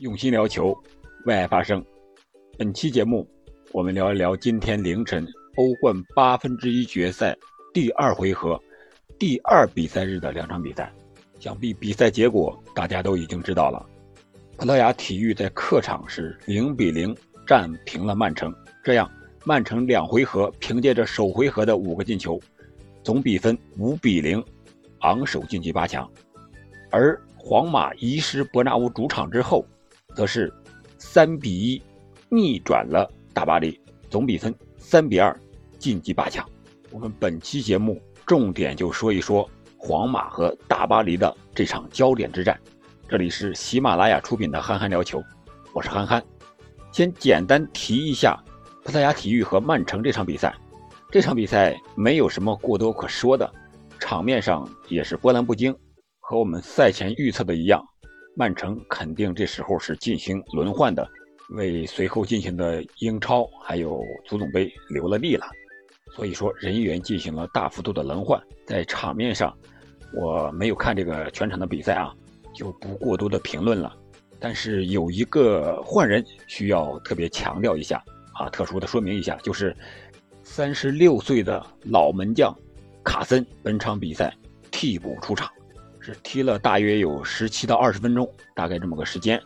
用心聊球，为爱发声。本期节目，我们聊一聊今天凌晨欧冠八分之一决赛第二回合第二比赛日的两场比赛。想必比赛结果大家都已经知道了，葡萄牙体育在客场是零比零战平了曼城。这样，曼城两回合凭借着首回合的五个进球，总比分五比零，昂首晋级八强。而皇马移师伯纳乌主场之后，则是三比一逆转了大巴黎，总比分三比二晋级八强。我们本期节目重点就说一说皇马和大巴黎的这场焦点之战。这里是喜马拉雅出品的《憨憨聊球》，我是憨憨。先简单提一下葡萄牙体育和曼城这场比赛。这场比赛没有什么过多可说的，场面上也是波澜不惊。和我们赛前预测的一样，曼城肯定这时候是进行轮换的，为随后进行的英超还有足总杯留了力了。所以说人员进行了大幅度的轮换，在场面上我没有看这个全场的比赛啊，就不过多的评论了。但是有一个换人需要特别强调一下啊，特殊的说明一下，就是三十六岁的老门将卡森本场比赛替补出场。是踢了大约有十七到二十分钟，大概这么个时间。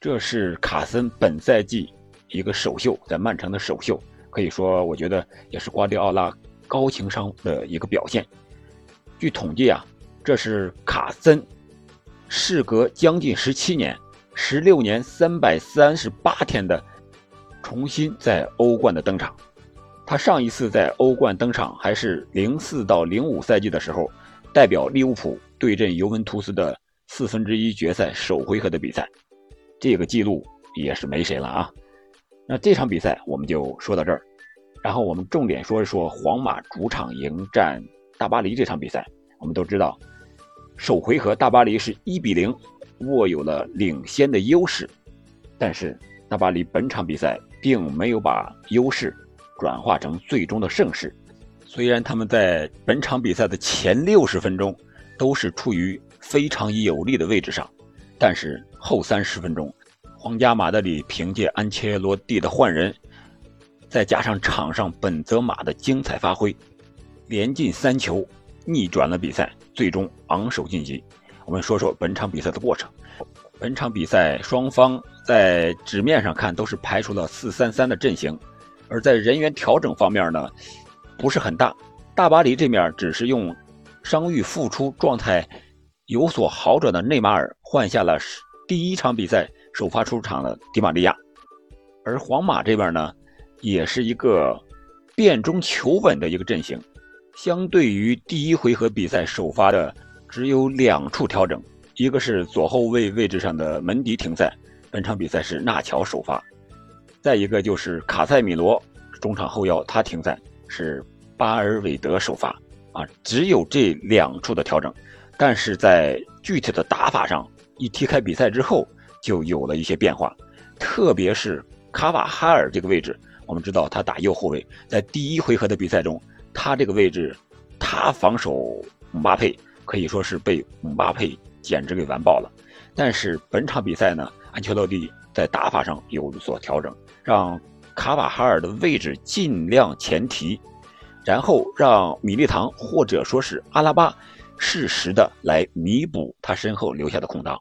这是卡森本赛季一个首秀，在曼城的首秀，可以说我觉得也是瓜迪奥拉高情商的一个表现。据统计啊，这是卡森事隔将近十七年、十六年三百三十八天的重新在欧冠的登场。他上一次在欧冠登场还是零四到零五赛季的时候，代表利物浦。对阵尤文图斯的四分之一决赛首回合的比赛，这个记录也是没谁了啊。那这场比赛我们就说到这儿，然后我们重点说一说皇马主场迎战大巴黎这场比赛。我们都知道，首回合大巴黎是一比零握有了领先的优势，但是大巴黎本场比赛并没有把优势转化成最终的胜势。虽然他们在本场比赛的前六十分钟。都是处于非常有利的位置上，但是后三十分钟，皇家马德里凭借安切洛蒂的换人，再加上场上本泽马的精彩发挥，连进三球，逆转了比赛，最终昂首晋级。我们说说本场比赛的过程。本场比赛双方在纸面上看都是排除了四三三的阵型，而在人员调整方面呢，不是很大。大巴黎这面只是用。伤愈复出状态有所好转的内马尔换下了第一场比赛首发出场的迪玛利亚，而皇马这边呢，也是一个变中求稳的一个阵型。相对于第一回合比赛首发的只有两处调整，一个是左后卫位置上的门迪停赛，本场比赛是纳乔首发；再一个就是卡塞米罗中场后腰他停赛，是巴尔韦德首发。啊，只有这两处的调整，但是在具体的打法上，一踢开比赛之后就有了一些变化，特别是卡瓦哈尔这个位置，我们知道他打右后卫，在第一回合的比赛中，他这个位置，他防守姆巴佩可以说是被姆巴佩简直给完爆了。但是本场比赛呢，安切洛蒂在打法上有所调整，让卡瓦哈尔的位置尽量前提。然后让米利唐或者说是阿拉巴适时的来弥补他身后留下的空档，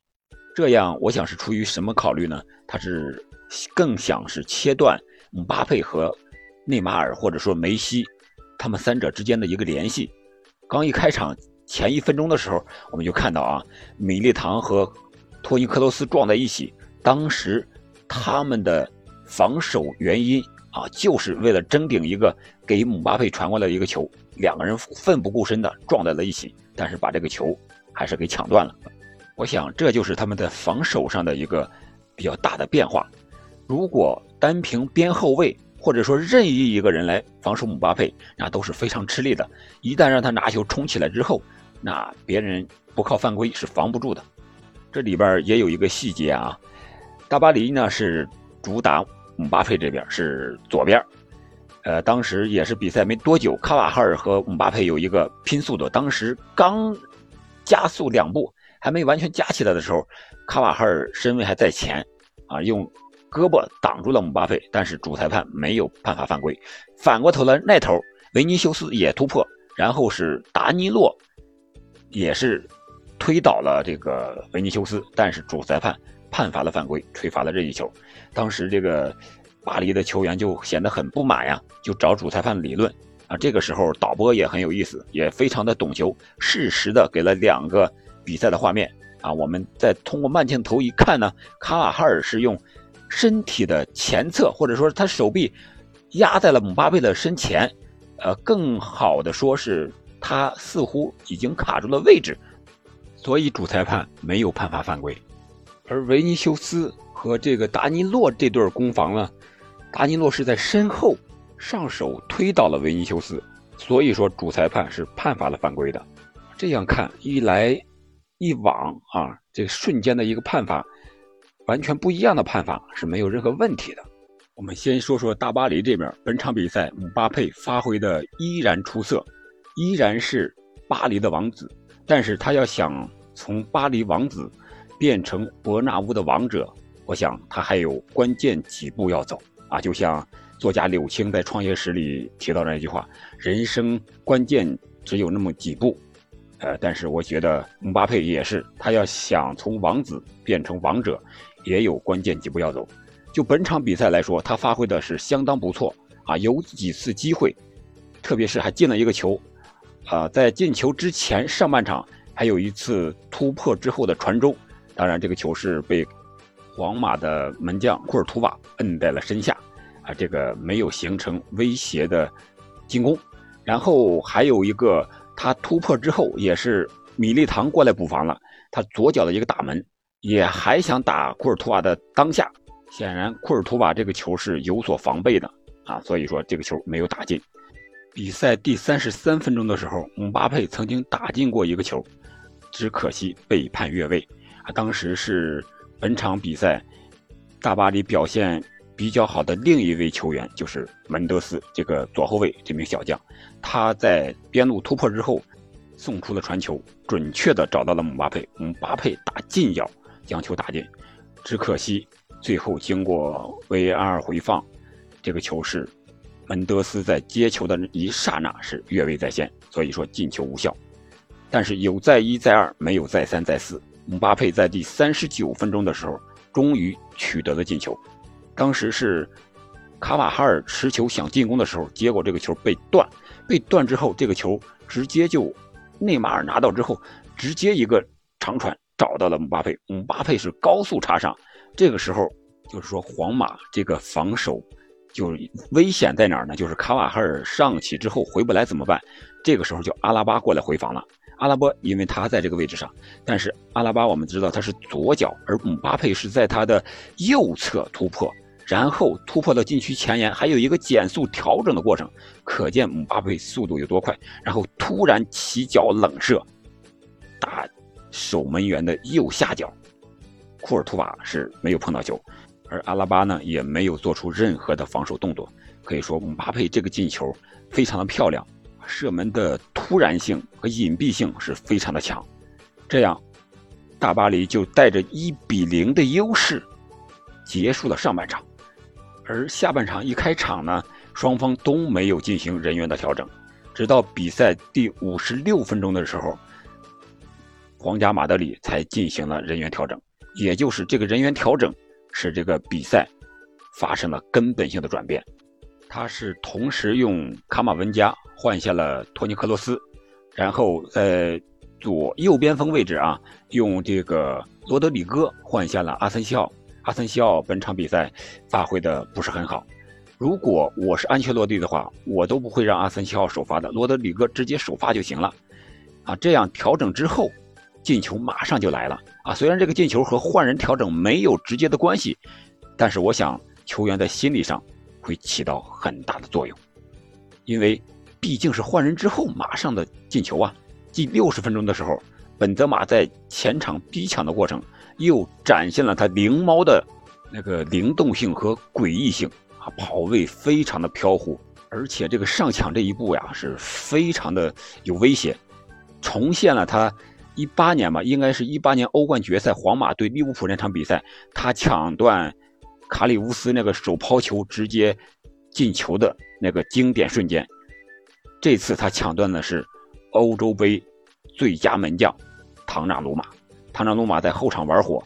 这样我想是出于什么考虑呢？他是更想是切断姆巴佩和内马尔或者说梅西他们三者之间的一个联系。刚一开场前一分钟的时候，我们就看到啊，米利唐和托尼克罗斯撞在一起，当时他们的防守原因。啊，就是为了争顶一个给姆巴佩传过来一个球，两个人奋不顾身的撞在了一起，但是把这个球还是给抢断了。我想这就是他们在防守上的一个比较大的变化。如果单凭边后卫或者说任意一个人来防守姆巴佩，那都是非常吃力的。一旦让他拿球冲起来之后，那别人不靠犯规是防不住的。这里边也有一个细节啊，大巴黎呢是主打。姆巴佩这边是左边，呃，当时也是比赛没多久，卡瓦哈尔和姆巴佩有一个拼速度，当时刚加速两步，还没完全加起来的时候，卡瓦哈尔身位还在前，啊，用胳膊挡住了姆巴佩，但是主裁判没有判罚犯规。反过头来，那头维尼修斯也突破，然后是达尼洛也是推倒了这个维尼修斯，但是主裁判判罚了犯规，吹罚了任意球。当时这个巴黎的球员就显得很不满呀，就找主裁判理论。啊，这个时候导播也很有意思，也非常的懂球，适时的给了两个比赛的画面。啊，我们再通过慢镜头一看呢，卡瓦哈尔是用身体的前侧，或者说他手臂压在了姆巴佩的身前，呃，更好的说是他似乎已经卡住了位置，所以主裁判没有判罚犯规。而维尼修斯和这个达尼洛这对攻防呢，达尼洛是在身后。上手推倒了维尼修斯，所以说主裁判是判罚了犯规的。这样看一来一往啊，这个瞬间的一个判罚，完全不一样的判罚是没有任何问题的。我们先说说大巴黎这边，本场比赛姆巴佩发挥的依然出色，依然是巴黎的王子。但是他要想从巴黎王子变成伯纳乌的王者，我想他还有关键几步要走啊，就像。作家柳青在《创业史》里提到那句话：“人生关键只有那么几步。”呃，但是我觉得姆巴佩也是，他要想从王子变成王者，也有关键几步要走。就本场比赛来说，他发挥的是相当不错啊，有几次机会，特别是还进了一个球。啊，在进球之前，上半场还有一次突破之后的传中，当然这个球是被皇马的门将库尔图瓦摁在了身下。啊，这个没有形成威胁的进攻，然后还有一个他突破之后，也是米利唐过来补防了，他左脚的一个打门，也还想打库尔图瓦的当下，显然库尔图瓦这个球是有所防备的啊，所以说这个球没有打进。比赛第三十三分钟的时候，姆巴佩曾经打进过一个球，只可惜被判越位，当时是本场比赛大巴黎表现。比较好的另一位球员就是门德斯，这个左后卫这名小将，他在边路突破之后，送出了传球，准确的找到了姆巴佩，姆巴佩打近角将球打进，只可惜最后经过 VAR 回放，这个球是门德斯在接球的一刹那是越位在先，所以说进球无效。但是有再一再二，没有再三再四，姆巴佩在第三十九分钟的时候终于取得了进球。当时是卡瓦哈尔持球想进攻的时候，结果这个球被断，被断之后，这个球直接就内马尔拿到之后，直接一个长传找到了姆巴佩，姆巴佩是高速插上。这个时候就是说皇马这个防守就危险在哪儿呢？就是卡瓦哈尔上去之后回不来怎么办？这个时候就阿拉巴过来回防了。阿拉巴因为他在这个位置上，但是阿拉巴我们知道他是左脚，而姆巴佩是在他的右侧突破。然后突破到禁区前沿，还有一个减速调整的过程，可见姆巴佩速度有多快。然后突然起脚冷射，打守门员的右下角，库尔图瓦是没有碰到球，而阿拉巴呢也没有做出任何的防守动作。可以说姆巴佩这个进球非常的漂亮，射门的突然性和隐蔽性是非常的强。这样，大巴黎就带着一比零的优势结束了上半场。而下半场一开场呢，双方都没有进行人员的调整，直到比赛第五十六分钟的时候，皇家马德里才进行了人员调整。也就是这个人员调整，使这个比赛发生了根本性的转变。他是同时用卡马文加换下了托尼克罗斯，然后在左右边锋位置啊，用这个罗德里戈换下了阿森西奥。阿森西奥本场比赛发挥的不是很好，如果我是安切洛蒂的话，我都不会让阿森西奥首发的，罗德里戈直接首发就行了。啊，这样调整之后，进球马上就来了。啊，虽然这个进球和换人调整没有直接的关系，但是我想球员在心理上会起到很大的作用，因为毕竟是换人之后马上的进球啊。第六十分钟的时候，本泽马在前场逼抢的过程。又展现了他灵猫的那个灵动性和诡异性啊，跑位非常的飘忽，而且这个上抢这一步呀是非常的有威胁，重现了他一八年吧，应该是一八年欧冠决赛，皇马对利物浦那场比赛，他抢断卡里乌斯那个手抛球直接进球的那个经典瞬间。这次他抢断的是欧洲杯最佳门将唐纳鲁马，唐纳鲁马在后场玩火，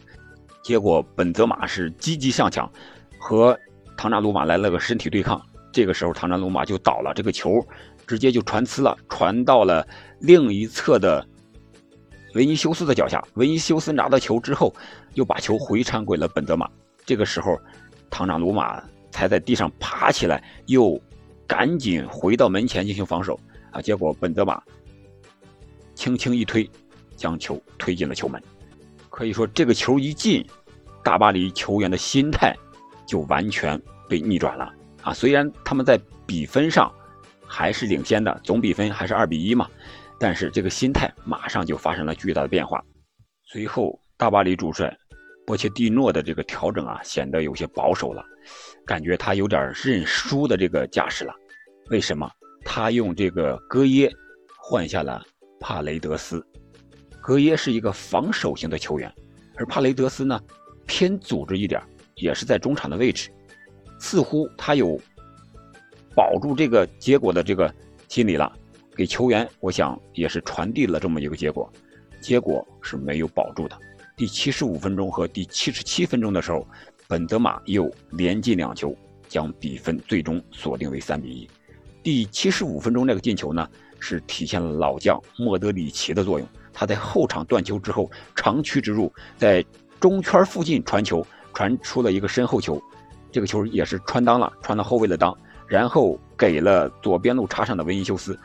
结果本泽马是积极上抢，和唐纳鲁马来了个身体对抗，这个时候唐纳鲁马就倒了，这个球直接就传呲了，传到了另一侧的。维尼修斯的脚下，维尼修斯拿到球之后，又把球回传给了本泽马。这个时候，唐纳鲁马才在地上爬起来，又赶紧回到门前进行防守。啊，结果本泽马轻轻一推，将球推进了球门。可以说，这个球一进，大巴黎球员的心态就完全被逆转了。啊，虽然他们在比分上还是领先的，总比分还是二比一嘛。但是这个心态马上就发生了巨大的变化，随后大巴黎主帅波切蒂诺的这个调整啊，显得有些保守了，感觉他有点认输的这个架势了。为什么？他用这个戈耶换下了帕雷德斯，戈耶是一个防守型的球员，而帕雷德斯呢偏组织一点，也是在中场的位置，似乎他有保住这个结果的这个心理了。给球员，我想也是传递了这么一个结果，结果是没有保住的。第七十五分钟和第七十七分钟的时候，本泽马又连进两球，将比分最终锁定为三比一。第七十五分钟那个进球呢，是体现了老将莫德里奇的作用。他在后场断球之后长驱直入，在中圈附近传球，传出了一个身后球，这个球也是穿裆了，穿到后卫的裆。然后给了左边路插上的维尼修斯，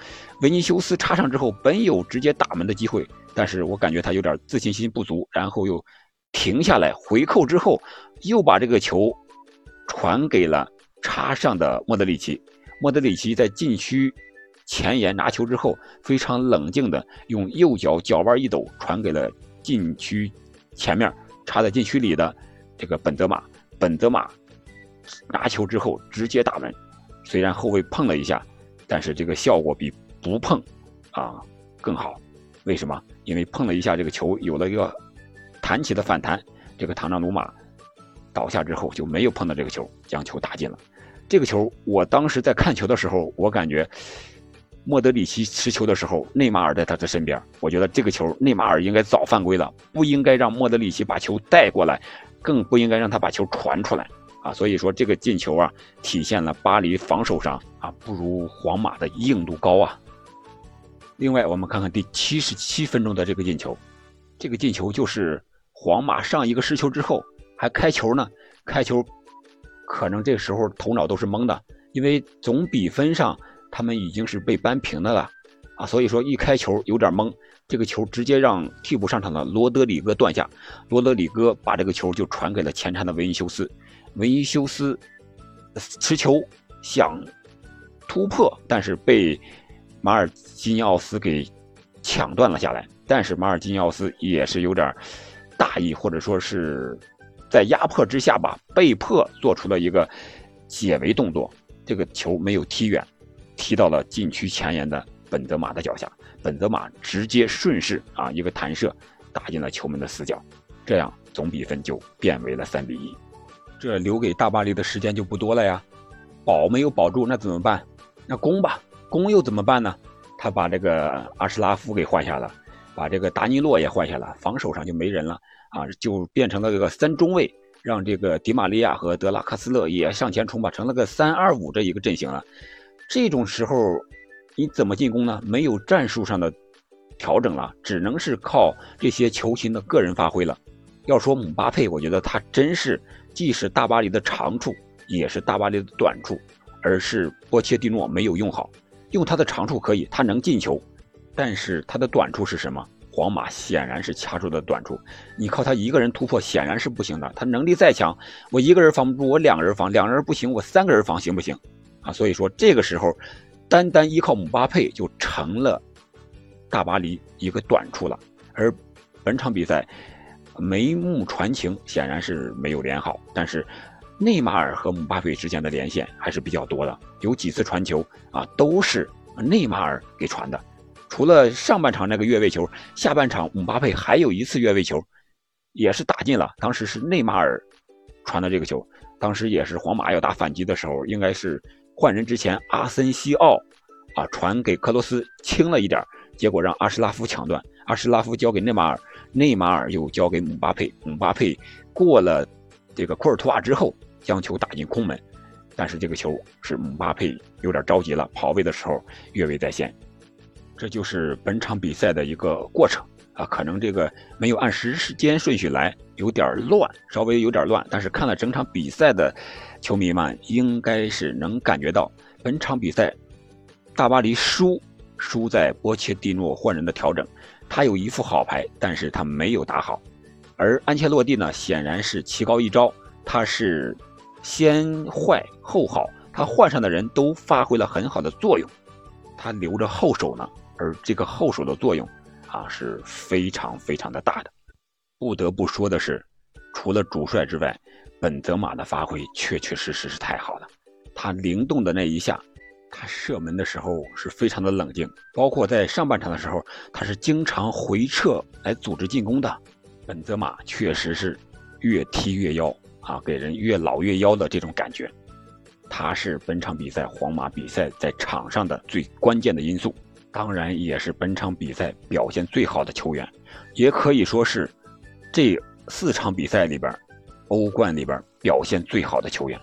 维尼修斯插上之后，本有直接打门的机会，但是我感觉他有点自信心不足，然后又停下来回扣之后，又把这个球传给了插上的莫德里奇。莫德里奇在禁区前沿拿球之后，非常冷静的用右脚脚腕一抖，传给了禁区前面插在禁区里的这个本泽马。本泽马拿球之后直接打门。虽然后卫碰了一下，但是这个效果比不碰啊更好。为什么？因为碰了一下，这个球有了一个弹起的反弹。这个唐纳鲁马倒下之后就没有碰到这个球，将球打进了。这个球，我当时在看球的时候，我感觉莫德里奇持球的时候，内马尔在他的身边。我觉得这个球，内马尔应该早犯规了，不应该让莫德里奇把球带过来，更不应该让他把球传出来。啊，所以说这个进球啊，体现了巴黎防守上啊不如皇马的硬度高啊。另外，我们看看第七十七分钟的这个进球，这个进球就是皇马上一个失球之后还开球呢，开球可能这时候头脑都是懵的，因为总比分上他们已经是被扳平的了啊，所以说一开球有点懵，这个球直接让替补上场的罗德里戈断下，罗德里戈把这个球就传给了前场的维尼修斯。维尼修斯持球想突破，但是被马尔基尼奥斯给抢断了下来。但是马尔基尼奥斯也是有点大意，或者说是在压迫之下吧，被迫做出了一个解围动作。这个球没有踢远，踢到了禁区前沿的本泽马的脚下。本泽马直接顺势啊一个弹射打进了球门的死角，这样总比分就变为了三比一。这留给大巴黎的时间就不多了呀，保没有保住，那怎么办？那攻吧，攻又怎么办呢？他把这个阿什拉夫给换下了，把这个达尼洛也换下了，防守上就没人了啊，就变成了这个三中卫，让这个迪玛利亚和德拉克斯勒也向前冲吧，成了个三二五这一个阵型了。这种时候你怎么进攻呢？没有战术上的调整了，只能是靠这些球星的个人发挥了。要说姆巴佩，我觉得他真是。既是大巴黎的长处，也是大巴黎的短处，而是波切蒂诺没有用好。用他的长处可以，他能进球，但是他的短处是什么？皇马显然是掐住的短处。你靠他一个人突破显然是不行的。他能力再强，我一个人防不住，我两个人防，两个人不行，我三个人防行不行？啊，所以说这个时候，单单依靠姆巴佩就成了大巴黎一个短处了。而本场比赛。眉目传情显然是没有连好，但是内马尔和姆巴佩之间的连线还是比较多的，有几次传球啊都是内马尔给传的，除了上半场那个越位球，下半场姆巴佩还有一次越位球，也是打进了。当时是内马尔传的这个球，当时也是皇马要打反击的时候，应该是换人之前，阿森西奥啊传给克罗斯轻了一点，结果让阿什拉夫抢断，阿什拉夫交给内马尔，内马尔又交给姆巴佩，姆巴佩过了这个库尔图瓦之后，将球打进空门。但是这个球是姆巴佩有点着急了，跑位的时候越位在先，这就是本场比赛的一个过程啊。可能这个没有按时间顺序来，有点乱，稍微有点乱。但是看了整场比赛的球迷们，应该是能感觉到本场比赛大巴黎输输在波切蒂诺换人的调整。他有一副好牌，但是他没有打好。而安切洛蒂呢，显然是棋高一招，他是。先坏后好，他换上的人都发挥了很好的作用，他留着后手呢，而这个后手的作用啊是非常非常的大的。不得不说的是，除了主帅之外，本泽马的发挥确确实实是太好了。他灵动的那一下，他射门的时候是非常的冷静，包括在上半场的时候，他是经常回撤来组织进攻的。本泽马确实是越踢越妖。啊，给人越老越妖的这种感觉，他是本场比赛皇马比赛在场上的最关键的因素，当然也是本场比赛表现最好的球员，也可以说是这四场比赛里边，欧冠里边表现最好的球员，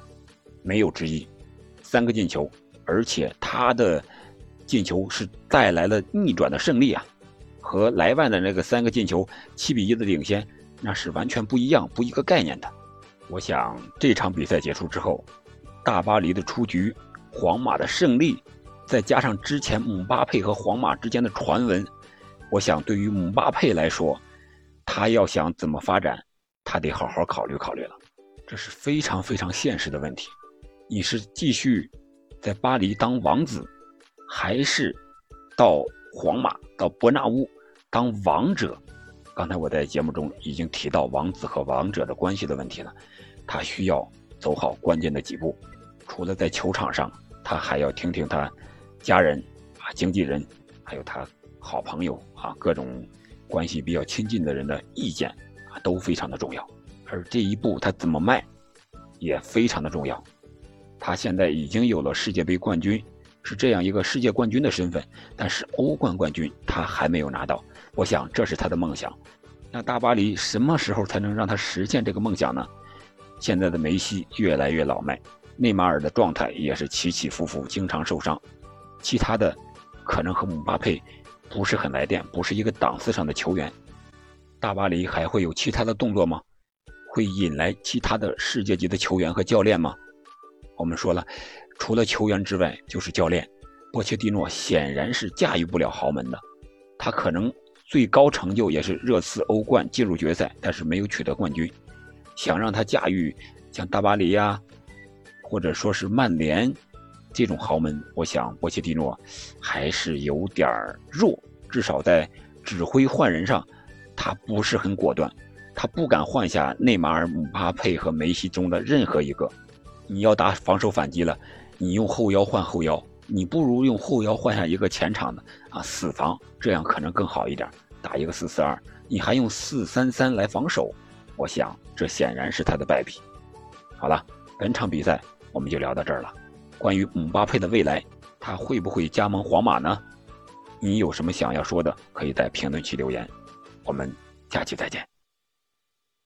没有之一。三个进球，而且他的进球是带来了逆转的胜利啊，和莱万的那个三个进球七比一的领先，那是完全不一样，不一个概念的。我想这场比赛结束之后，大巴黎的出局，皇马的胜利，再加上之前姆巴佩和皇马之间的传闻，我想对于姆巴佩来说，他要想怎么发展，他得好好考虑考虑了。这是非常非常现实的问题。你是继续在巴黎当王子，还是到皇马到伯纳乌当王者？刚才我在节目中已经提到王子和王者的关系的问题了。他需要走好关键的几步，除了在球场上，他还要听听他家人啊、经纪人，还有他好朋友啊各种关系比较亲近的人的意见啊，都非常的重要。而这一步他怎么迈，也非常的重要。他现在已经有了世界杯冠军，是这样一个世界冠军的身份，但是欧冠冠军他还没有拿到。我想这是他的梦想。那大巴黎什么时候才能让他实现这个梦想呢？现在的梅西越来越老迈，内马尔的状态也是起起伏伏，经常受伤。其他的可能和姆巴佩不是很来电，不是一个档次上的球员。大巴黎还会有其他的动作吗？会引来其他的世界级的球员和教练吗？我们说了，除了球员之外就是教练。波切蒂诺显然是驾驭不了豪门的，他可能最高成就也是热刺欧冠进入决赛，但是没有取得冠军。想让他驾驭像大巴黎呀，或者说是曼联这种豪门，我想波切蒂诺还是有点弱，至少在指挥换人上，他不是很果断，他不敢换下内马尔、姆巴佩和梅西中的任何一个。你要打防守反击了，你用后腰换后腰，你不如用后腰换下一个前场的啊死防，这样可能更好一点，打一个四四二，你还用四三三来防守。我想，这显然是他的败笔。好了，本场比赛我们就聊到这儿了。关于姆巴佩的未来，他会不会加盟皇马呢？你有什么想要说的，可以在评论区留言。我们下期再见。